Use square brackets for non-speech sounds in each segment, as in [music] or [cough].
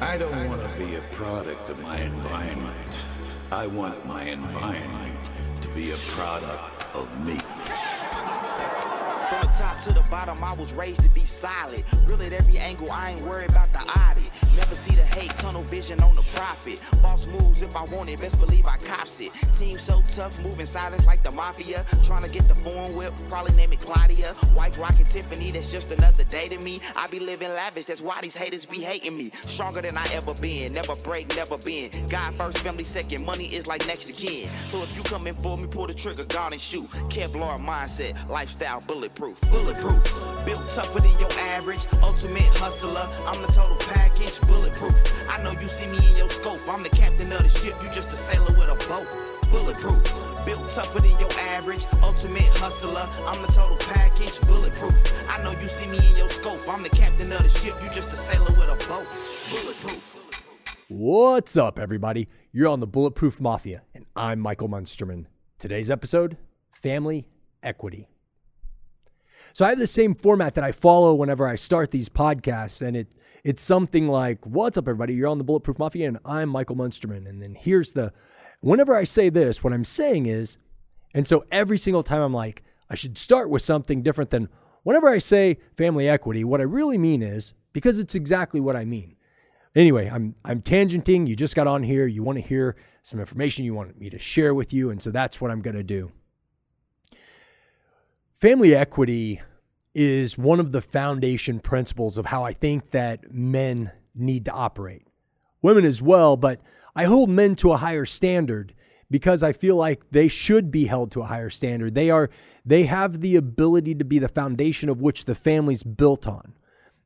I don't want to be a product of my environment. I want my environment to be a product of me. From the top to the bottom, I was raised to be solid. Real at every angle, I ain't worried about the audit. See the hate, tunnel vision on the profit. Boss moves if I want it, best believe I cops it. Team so tough, moving silence like the mafia. Trying to get the foreign whip, probably name it Claudia. Wife rockin' Tiffany, that's just another day to me. I be living lavish, that's why these haters be hating me. Stronger than I ever been, never break, never been. God first, family second, money is like next to kin. So if you come in for me, pull the trigger, guard and shoot. Kevlar mindset, lifestyle bulletproof. Bulletproof, built tougher than your average. Ultimate hustler, I'm the total package I'm the captain of the ship, you just a sailor with a boat. Bulletproof, built tougher than your average. Ultimate hustler, I'm the total package. Bulletproof. I know you see me in your scope. I'm the captain of the ship, you just a sailor with a boat. Bulletproof. What's up, everybody? You're on the Bulletproof Mafia, and I'm Michael Munsterman. Today's episode Family Equity. So I have the same format that I follow whenever I start these podcasts, and it it's something like, "What's up, everybody? You're on the Bulletproof Mafia, and I'm Michael Munsterman." And then here's the, whenever I say this, what I'm saying is, and so every single time I'm like, I should start with something different than whenever I say family equity. What I really mean is because it's exactly what I mean. Anyway, I'm I'm tangenting. You just got on here. You want to hear some information you want me to share with you, and so that's what I'm going to do. Family equity is one of the foundation principles of how I think that men need to operate. Women as well, but I hold men to a higher standard because I feel like they should be held to a higher standard. They are they have the ability to be the foundation of which the family's built on.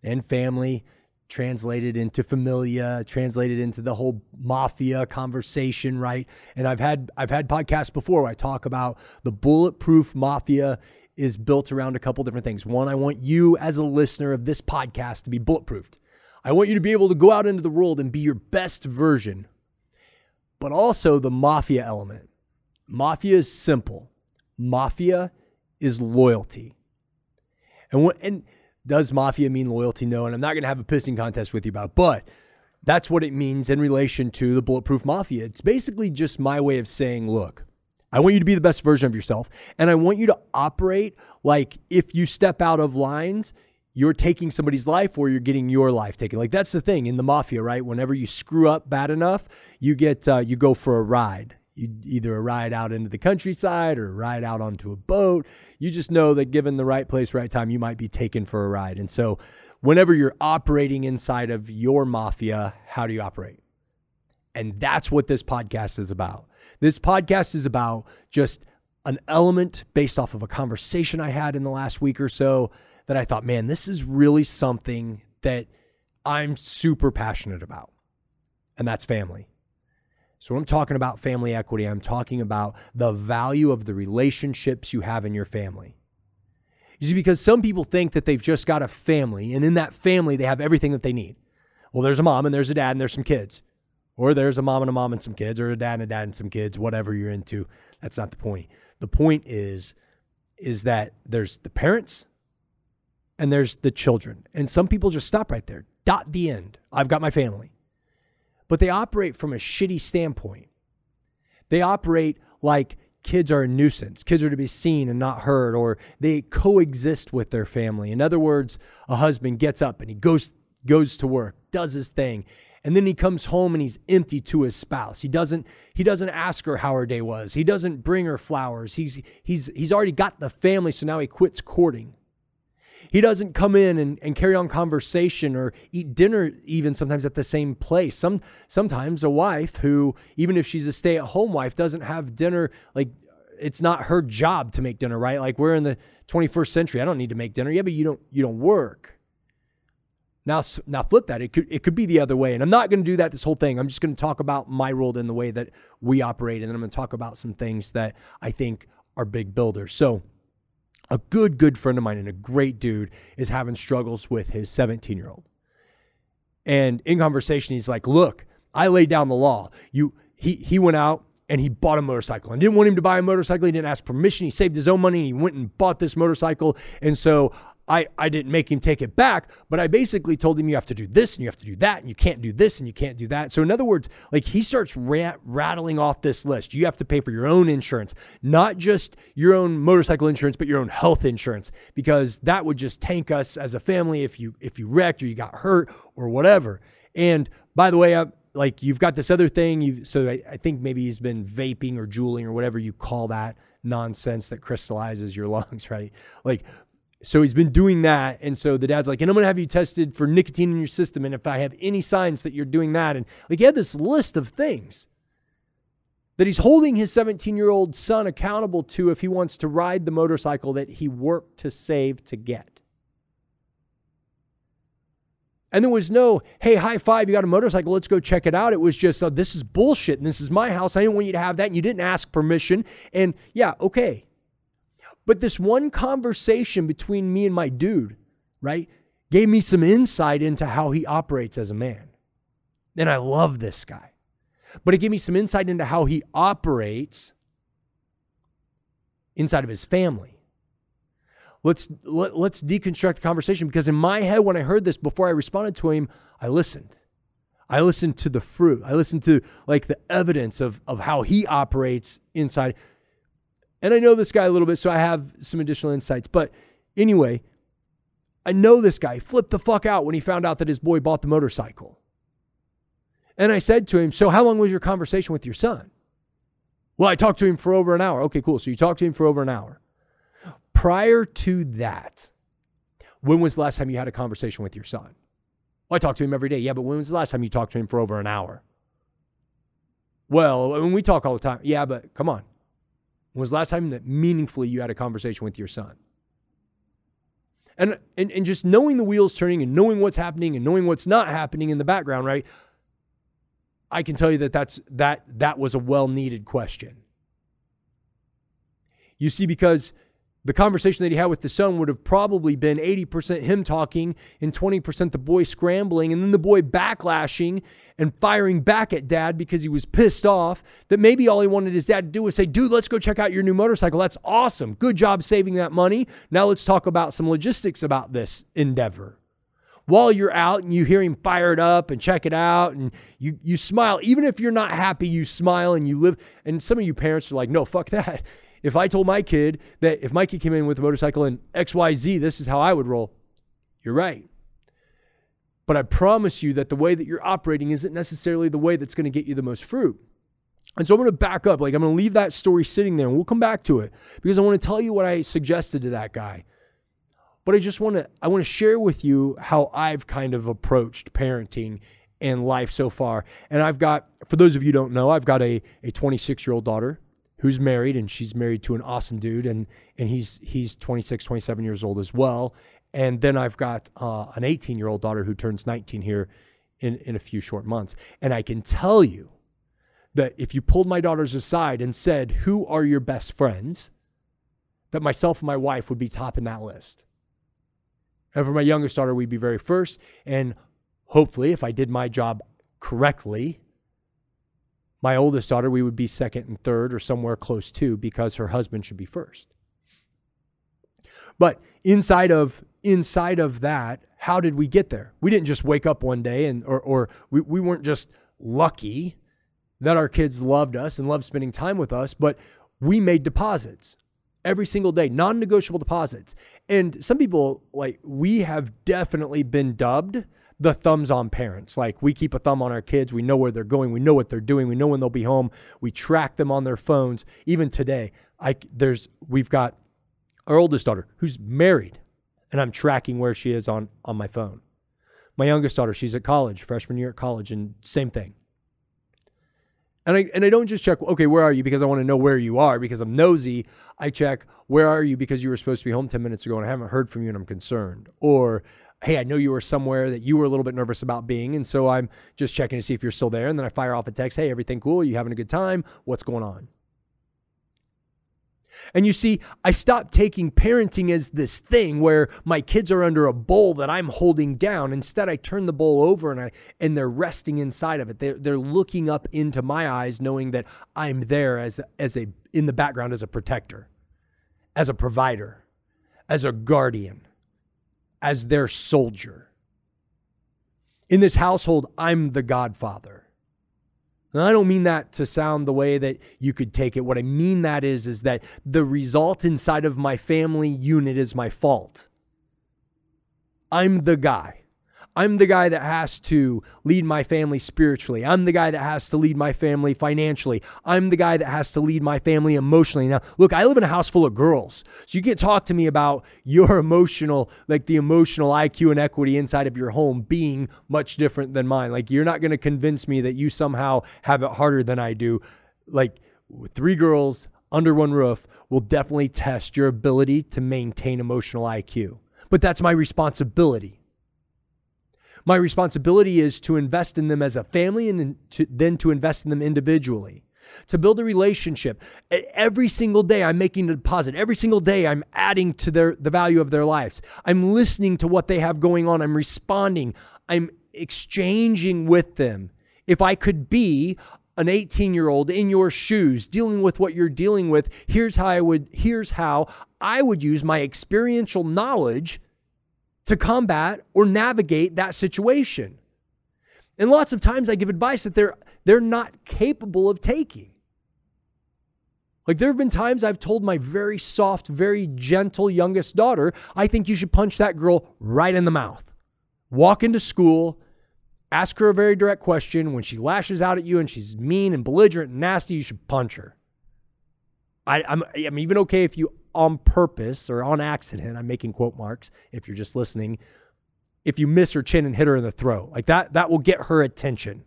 And family translated into familia, translated into the whole mafia conversation, right? And I've had I've had podcasts before where I talk about the bulletproof mafia is built around a couple different things. One, I want you as a listener of this podcast to be bulletproofed. I want you to be able to go out into the world and be your best version. But also the mafia element. Mafia is simple. Mafia is loyalty. And what and does mafia mean loyalty? No, and I'm not going to have a pissing contest with you about, it, but that's what it means in relation to the bulletproof mafia. It's basically just my way of saying, look, I want you to be the best version of yourself. And I want you to operate like if you step out of lines, you're taking somebody's life or you're getting your life taken. Like that's the thing in the mafia, right? Whenever you screw up bad enough, you get uh, you go for a ride. You either a ride out into the countryside or ride out onto a boat. You just know that given the right place, right time, you might be taken for a ride. And so, whenever you're operating inside of your mafia, how do you operate? And that's what this podcast is about. This podcast is about just an element based off of a conversation I had in the last week or so that I thought, man, this is really something that I'm super passionate about. And that's family. So, when I'm talking about family equity, I'm talking about the value of the relationships you have in your family. You see, because some people think that they've just got a family, and in that family, they have everything that they need. Well, there's a mom, and there's a dad, and there's some kids. Or there's a mom and a mom and some kids, or a dad and a dad and some kids, whatever you're into. That's not the point. The point is, is that there's the parents and there's the children. And some people just stop right there. Dot the end. I've got my family. But they operate from a shitty standpoint. They operate like kids are a nuisance. Kids are to be seen and not heard, or they coexist with their family. In other words, a husband gets up and he goes goes to work, does his thing, and then he comes home and he's empty to his spouse. He doesn't he doesn't ask her how her day was. He doesn't bring her flowers. He's he's he's already got the family, so now he quits courting. He doesn't come in and, and carry on conversation or eat dinner even sometimes at the same place. Some sometimes a wife who, even if she's a stay-at-home wife, doesn't have dinner like it's not her job to make dinner, right? Like we're in the 21st century. I don't need to make dinner. Yeah, but you don't you don't work. Now, now flip that. It could it could be the other way, and I'm not going to do that this whole thing. I'm just going to talk about my role in the way that we operate, and then I'm going to talk about some things that I think are big builders. So, a good good friend of mine and a great dude is having struggles with his 17 year old, and in conversation, he's like, "Look, I laid down the law. You he he went out." And he bought a motorcycle and didn't want him to buy a motorcycle. He didn't ask permission. He saved his own money and he went and bought this motorcycle. And so I, I didn't make him take it back, but I basically told him you have to do this and you have to do that and you can't do this and you can't do that. So, in other words, like he starts rat- rattling off this list. You have to pay for your own insurance, not just your own motorcycle insurance, but your own health insurance, because that would just tank us as a family if you if you wrecked or you got hurt or whatever. And by the way, I, like you've got this other thing. You so I, I think maybe he's been vaping or juuling or whatever you call that nonsense that crystallizes your [laughs] lungs, right? Like so he's been doing that. And so the dad's like, and I'm going to have you tested for nicotine in your system. And if I have any signs that you're doing that, and like he had this list of things that he's holding his 17 year old son accountable to if he wants to ride the motorcycle that he worked to save to get. And there was no, hey, high five, you got a motorcycle, let's go check it out. It was just, oh, this is bullshit and this is my house. I didn't want you to have that. And you didn't ask permission. And yeah, okay. But this one conversation between me and my dude, right, gave me some insight into how he operates as a man. And I love this guy. But it gave me some insight into how he operates inside of his family. Let's let, us let us deconstruct the conversation because in my head when I heard this before I responded to him, I listened. I listened to the fruit. I listened to like the evidence of of how he operates inside and I know this guy a little bit, so I have some additional insights. But anyway, I know this guy flipped the fuck out when he found out that his boy bought the motorcycle. And I said to him, So, how long was your conversation with your son? Well, I talked to him for over an hour. Okay, cool. So, you talked to him for over an hour. Prior to that, when was the last time you had a conversation with your son? Well, I talk to him every day. Yeah, but when was the last time you talked to him for over an hour? Well, when we talk all the time. Yeah, but come on. When was the last time that meaningfully you had a conversation with your son? And, and, and just knowing the wheels turning and knowing what's happening and knowing what's not happening in the background, right? I can tell you that that's, that, that was a well needed question. You see, because the conversation that he had with the son would have probably been 80% him talking and 20% the boy scrambling and then the boy backlashing and firing back at dad because he was pissed off that maybe all he wanted his dad to do was say, dude, let's go check out your new motorcycle. That's awesome. Good job saving that money. Now let's talk about some logistics about this endeavor. While you're out and you hear him fired up and check it out and you, you smile, even if you're not happy, you smile and you live. And some of you parents are like, no, fuck that if I told my kid that if my kid came in with a motorcycle and XYZ, this is how I would roll, you're right. But I promise you that the way that you're operating isn't necessarily the way that's going to get you the most fruit. And so I'm going to back up. Like, I'm going to leave that story sitting there and we'll come back to it because I want to tell you what I suggested to that guy. But I just want to I want to share with you how I've kind of approached parenting and life so far. And I've got for those of you don't know, I've got a a 26-year-old daughter who's married and she's married to an awesome dude and and he's he's 26 27 years old as well. And then i've got uh, an 18 year old daughter who turns 19 here in in a few short months. And i can tell you that if you pulled my daughters aside and said who are your best friends? that myself and my wife would be top in that list. And for my youngest daughter we'd be very first. And hopefully if i did my job correctly my oldest daughter, we would be second and third or somewhere close to because her husband should be first. But inside of inside of that, how did we get there? We didn't just wake up one day and or or we, we weren't just lucky that our kids loved us and loved spending time with us, but we made deposits every single day, non-negotiable deposits. And some people like we have definitely been dubbed the thumbs on parents. Like we keep a thumb on our kids. We know where they're going. We know what they're doing. We know when they'll be home. We track them on their phones. Even today, I there's we've got our oldest daughter who's married, and I'm tracking where she is on on my phone. My youngest daughter, she's at college, freshman year at college, and same thing. And I and I don't just check, okay, where are you? Because I want to know where you are because I'm nosy. I check, where are you? Because you were supposed to be home 10 minutes ago and I haven't heard from you and I'm concerned. Or hey, I know you were somewhere that you were a little bit nervous about being. And so I'm just checking to see if you're still there. And then I fire off a text, hey, everything cool? You having a good time? What's going on? And you see, I stopped taking parenting as this thing where my kids are under a bowl that I'm holding down. Instead, I turn the bowl over and I and they're resting inside of it. They're, they're looking up into my eyes, knowing that I'm there as as a in the background as a protector, as a provider, as a guardian as their soldier. In this household, I'm the godfather. And I don't mean that to sound the way that you could take it. What I mean that is is that the result inside of my family unit is my fault. I'm the guy. I'm the guy that has to lead my family spiritually. I'm the guy that has to lead my family financially. I'm the guy that has to lead my family emotionally. Now, look, I live in a house full of girls. So you can't talk to me about your [laughs] emotional, like the emotional IQ and equity inside of your home being much different than mine. Like you're not going to convince me that you somehow have it harder than I do. Like three girls under one roof will definitely test your ability to maintain emotional IQ. But that's my responsibility. My responsibility is to invest in them as a family and to, then to invest in them individually. To build a relationship. Every single day I'm making a deposit. Every single day I'm adding to their the value of their lives. I'm listening to what they have going on. I'm responding. I'm exchanging with them. If I could be an 18 year old in your shoes dealing with what you're dealing with here's how i would here's how i would use my experiential knowledge to combat or navigate that situation. And lots of times I give advice that they're they're not capable of taking. Like there have been times I've told my very soft, very gentle youngest daughter, I think you should punch that girl right in the mouth. Walk into school, ask her a very direct question. When she lashes out at you and she's mean and belligerent and nasty, you should punch her. I, I'm, I'm even okay if you on purpose or on accident, I'm making quote marks if you're just listening, if you miss her chin and hit her in the throat. Like that, that will get her attention.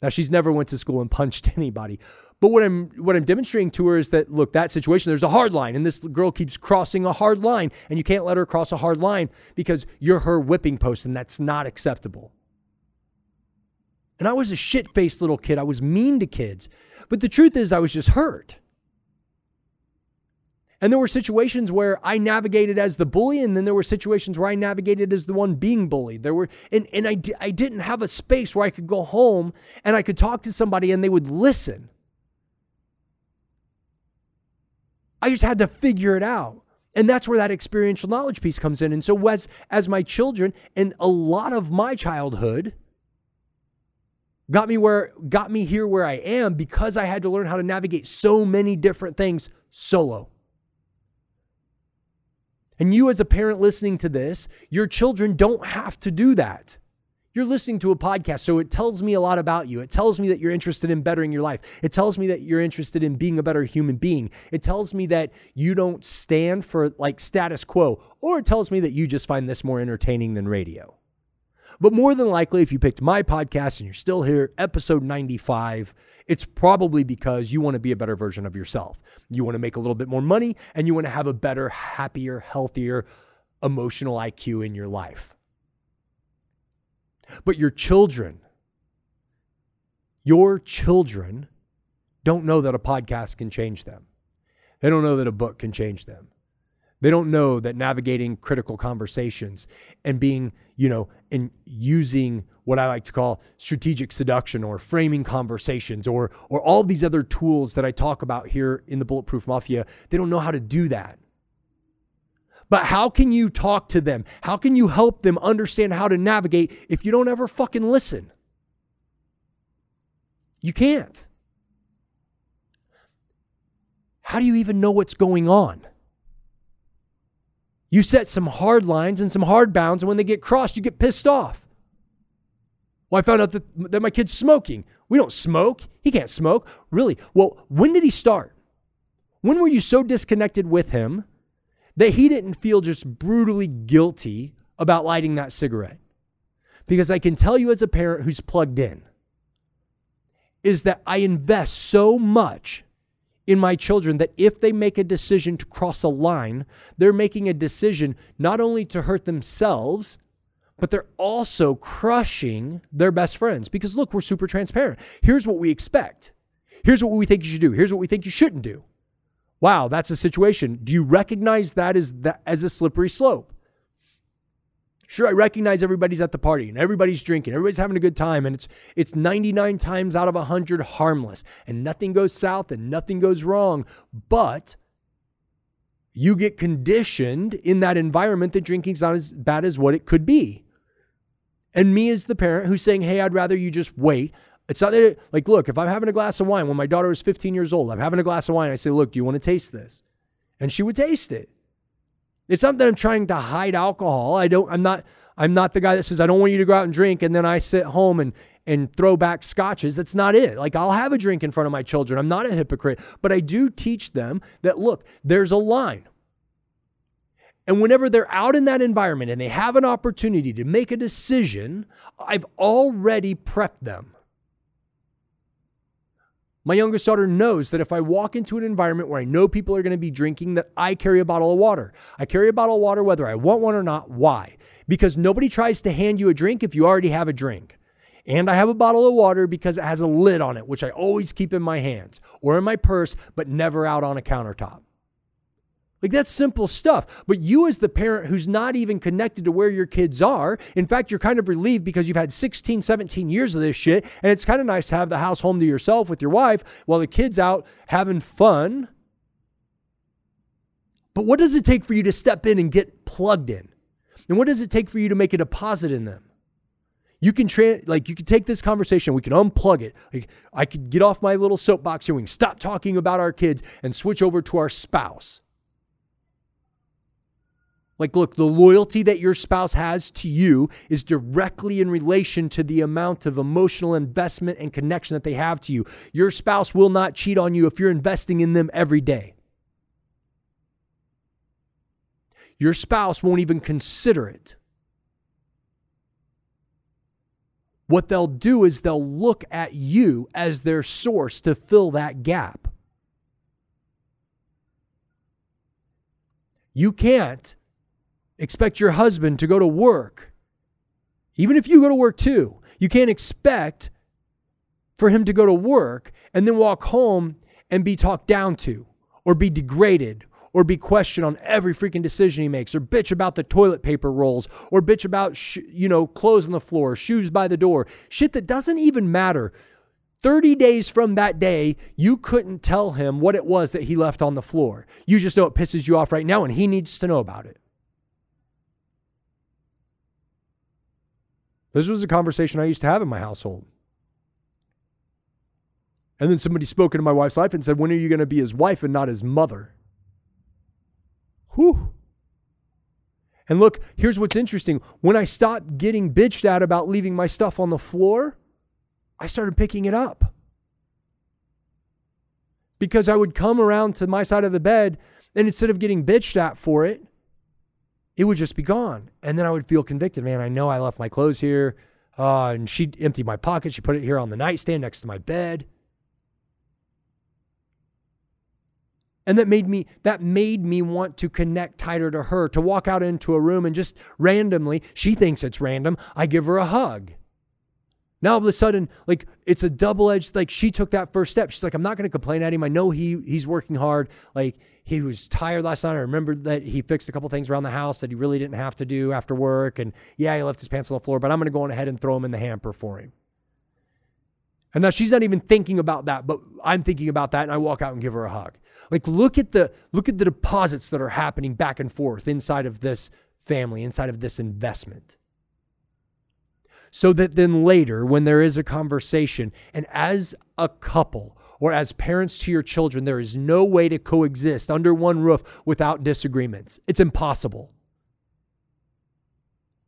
Now she's never went to school and punched [laughs] anybody. But what I'm what I'm demonstrating to her is that look, that situation, there's a hard line, and this girl keeps crossing a hard line, and you can't let her cross a hard line because you're her whipping post, and that's not acceptable. And I was a shit faced little kid. I was mean to kids. But the truth is, I was just hurt. And there were situations where I navigated as the bully, and then there were situations where I navigated as the one being bullied. There were, and, and I, I didn't have a space where I could go home and I could talk to somebody and they would listen. I just had to figure it out. And that's where that experiential knowledge piece comes in. And so as as my children and a lot of my childhood got me where got me here where I am because I had to learn how to navigate so many different things solo. And you, as a parent listening to this, your children don't have to do that. You're listening to a podcast, so it tells me a lot about you. It tells me that you're interested in bettering your life. It tells me that you're interested in being a better human being. It tells me that you don't stand for like status quo, or it tells me that you just find this more entertaining than radio. But more than likely, if you picked my podcast and you're still here, episode 95, it's probably because you want to be a better version of yourself. You want to make a little bit more money and you want to have a better, happier, healthier emotional IQ in your life. But your children, your children don't know that a podcast can change them. They don't know that a book can change them. They don't know that navigating critical conversations and being, you know, and using what I like to call strategic seduction or framing conversations or or all these other tools that I talk about here in the Bulletproof Mafia, they don't know how to do that. But how can you talk to them? How can you help them understand how to navigate if you don't ever fucking listen? You can't. How do you even know what's going on? You set some hard lines and some hard bounds, and when they get crossed, you get pissed off. Well, I found out that, that my kid's smoking. We don't smoke. He can't smoke. Really? Well, when did he start? When were you so disconnected with him that he didn't feel just brutally guilty about lighting that cigarette? Because I can tell you as a parent who's plugged in, is that I invest so much in my children that if they make a decision to cross a line, they're making a decision not only to hurt themselves, but they're also crushing their best friends. Because look, we're super transparent. Here's what we expect. Here's what we think you should do. Here's what we think you shouldn't do. Wow, that's a situation. Do you recognize that as that as a slippery slope? Sure, I recognize everybody's at the party and everybody's drinking, everybody's having a good time, and it's it's 99 times out of 100 harmless, and nothing goes south and nothing goes wrong. But you get conditioned in that environment that drinking's not as bad as what it could be. And me as the parent who's saying, hey, I'd rather you just wait. It's not that, it, like, look, if I'm having a glass of wine when my daughter was 15 years old, I'm having a glass of wine. I say, look, do you want to taste this? And she would taste it. It's not that I'm trying to hide alcohol. I don't, I'm not, I'm not the guy that says, I don't want you to go out and drink. And then I sit home and, and throw back scotches. That's not it. Like I'll have a drink in front of my children. I'm not a hypocrite, but I do teach them that look, there's a line. And whenever they're out in that environment and they have an opportunity to make a decision, I've already prepped them. My youngest daughter knows that if I walk into an environment where I know people are going to be drinking, that I carry a bottle of water. I carry a bottle of water whether I want one or not. Why? Because nobody tries to hand you a drink if you already have a drink. And I have a bottle of water because it has a lid on it, which I always keep in my hands or in my purse, but never out on a countertop. Like that's simple stuff. But you, as the parent who's not even connected to where your kids are, in fact, you're kind of relieved because you've had 16, 17 years of this shit. And it's kind of nice to have the house home to yourself with your wife while the kid's out having fun. But what does it take for you to step in and get plugged in? And what does it take for you to make a deposit in them? You can tra- like you can take this conversation, we can unplug it. Like I could get off my little soapbox here, we can stop talking about our kids and switch over to our spouse. Like, look, the loyalty that your spouse has to you is directly in relation to the amount of emotional investment and connection that they have to you. Your spouse will not cheat on you if you're investing in them every day. Your spouse won't even consider it. What they'll do is they'll look at you as their source to fill that gap. You can't expect your husband to go to work, even if you go to work too. You can't expect for him to go to work and then walk home and be talked down to or be degraded or be questioned on every freaking decision he makes or bitch about the toilet paper rolls or bitch about sh- you know clothes on the floor shoes by the door shit that doesn't even matter. 30 days from that day you couldn't tell him what it was that he left on the floor. You just know it pisses you off right now and he needs to know about it this was a conversation i used to have in my household and then somebody spoke into my wife's life and said when are you going to be his wife and not his mother Whew. And look, here's what's interesting. When I stopped getting bitched at about leaving my stuff on the floor, I started picking it up. Because I would come around to my side of the bed, and instead of getting bitched at for it, it would just be gone. And then I would feel convicted. Man, I know I left my clothes here. Uh, and she emptied my pocket. She put it here on the nightstand next to my bed. and that made me that made me want to connect tighter to her to walk out into a room and just randomly she thinks it's random i give her a hug now all of a sudden like it's a double-edged like she took that first step. She's like i'm not going to complain at him. I know he he's working hard. Like he was tired last night. I remember that he fixed a couple things around the house that he really didn't have to do after work. And yeah he left his pants on the floor but i'm going to go on ahead and throw him in the hamper for him. And now she's not even thinking about that, but I'm thinking about that and I walk out and give her a hug. Like look at the look at the deposits that are happening back and forth inside of this family, inside of this investment. So that then later when there is a conversation and as a couple or as parents to your children there is no way to coexist under one roof without disagreements. It's impossible.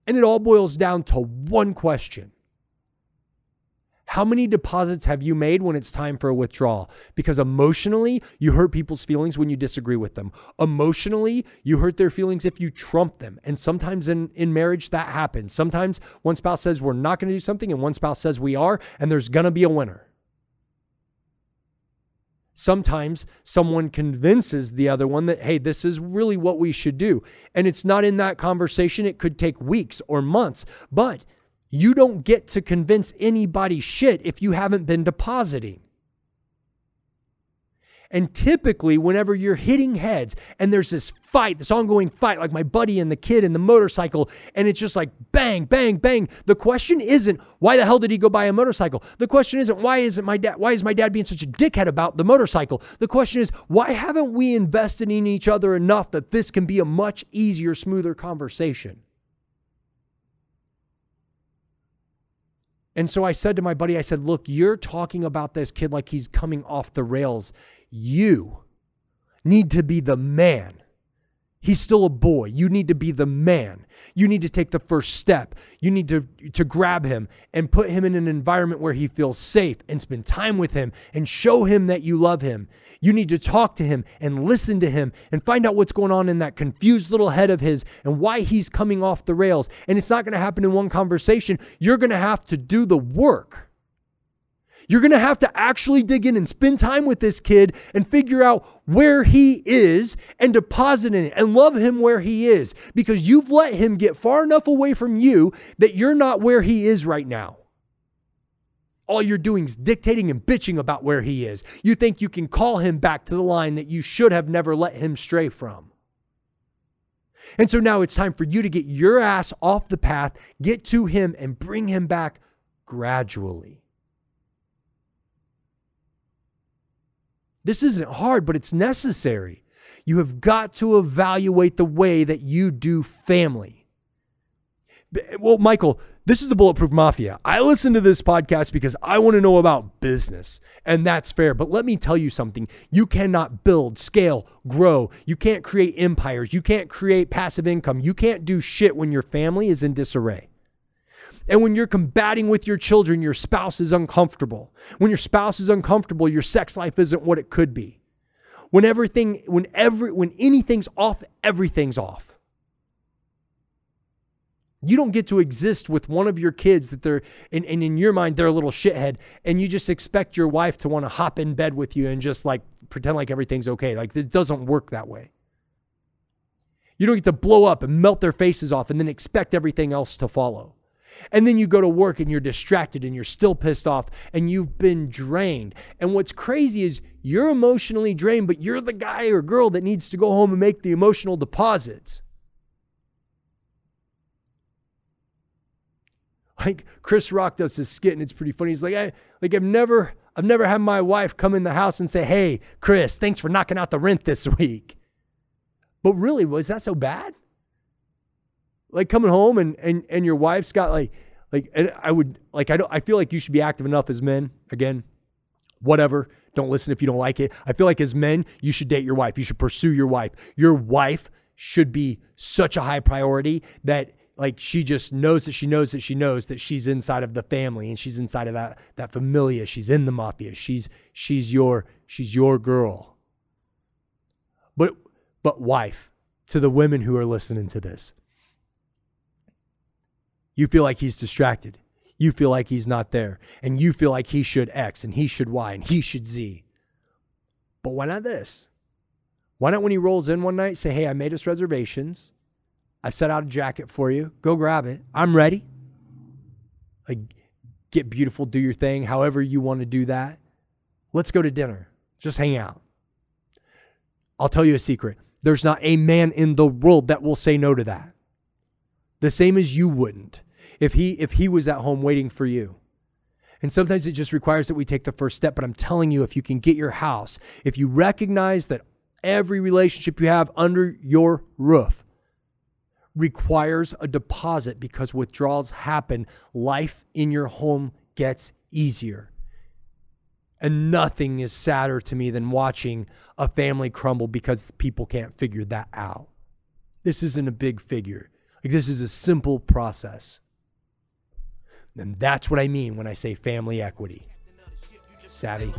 And it all boils down to one question how many deposits have you made when it's time for a withdrawal? Because emotionally, you hurt people's feelings when you disagree with them. Emotionally, you hurt their feelings if you trump them. And sometimes in, in marriage, that happens. Sometimes one spouse says we're not going to do something, and one spouse says we are, and there's going to be a winner. Sometimes someone convinces the other one that, hey, this is really what we should do. And it's not in that conversation. It could take weeks or months, but you don't get to convince anybody shit if you haven't been depositing. And typically, whenever you're hitting heads and there's this fight, this ongoing fight, like my buddy and the kid and the motorcycle, and it's just like bang, bang, bang. The question isn't why the hell did he go buy a motorcycle? The question isn't why isn't my dad why is my dad being such a dickhead about the motorcycle? The question is why haven't we invested in each other enough that this can be a much easier, smoother conversation? And so I said to my buddy, I said, Look, you're talking about this kid like he's coming off the rails. You need to be the man. He's still a boy. You need to be the man. You need to take the first step. You need to, to grab him and put him in an environment where he feels safe and spend time with him and show him that you love him. You need to talk to him and listen to him and find out what's going on in that confused little head of his and why he's coming off the rails. And it's not going to happen in one conversation. You're going to have to do the work. You're going to have to actually dig in and spend time with this kid and figure out where he is and deposit in it and love him where he is because you've let him get far enough away from you that you're not where he is right now. All you're doing is dictating and bitching about where he is. You think you can call him back to the line that you should have never let him stray from. And so now it's time for you to get your ass off the path, get to him, and bring him back gradually. This isn't hard, but it's necessary. You have got to evaluate the way that you do family. Well, Michael, this is the Bulletproof Mafia. I listen to this podcast because I want to know about business, and that's fair. But let me tell you something you cannot build, scale, grow. You can't create empires. You can't create passive income. You can't do shit when your family is in disarray. And when you're combating with your children, your spouse is uncomfortable. When your spouse is uncomfortable, your sex life isn't what it could be. When everything, when every, when anything's off, everything's off. You don't get to exist with one of your kids that they're, and, and in your mind, they're a little shithead, and you just expect your wife to want to hop in bed with you and just like pretend like everything's okay. Like it doesn't work that way. You don't get to blow up and melt their faces off and then expect everything else to follow. And then you go to work and you're distracted and you're still pissed off and you've been drained. And what's crazy is you're emotionally drained, but you're the guy or girl that needs to go home and make the emotional deposits. Like Chris Rock does this skit and it's pretty funny. He's like, I like I've never I've never had my wife come in the house and say, Hey, Chris, thanks for knocking out the rent this [laughs] week. But really, was that so bad? Like coming home and and and your wife's got like like I would like I don't I feel like you should be active enough as men again whatever don't listen if you don't like it. I feel like as men you should date your wife you should pursue your wife. Your wife should be such a high priority that like she just knows that she knows that she knows that she's inside of the family and she's inside of that that familia. She's in the mafia. She's she's your she's your girl. But but wife to the women who are listening to this you feel like he's distracted. You feel like he's not there. And you feel like he should X and he should Y and he should Z. But why not this? Why not when he rolls in one night, say, Hey, I made us reservations. I set out a jacket for you. Go grab it. I'm ready. Like, get beautiful, do your thing, however you want to do that. Let's go to dinner. Just hang out. I'll tell you a secret. There's not a man in the world that will say no to that. The same as you wouldn't if he if he was at home waiting for you. And sometimes it just requires that we take the first step, but I'm telling you if you can get your house, if you recognize that every relationship you have under your roof requires a deposit because withdrawals happen, life in your home gets easier. And nothing is sadder to me than watching a family crumble because people can't figure that out. This isn't a big figure. Like this is a simple process. And that's what I mean when I say family equity. Savvy?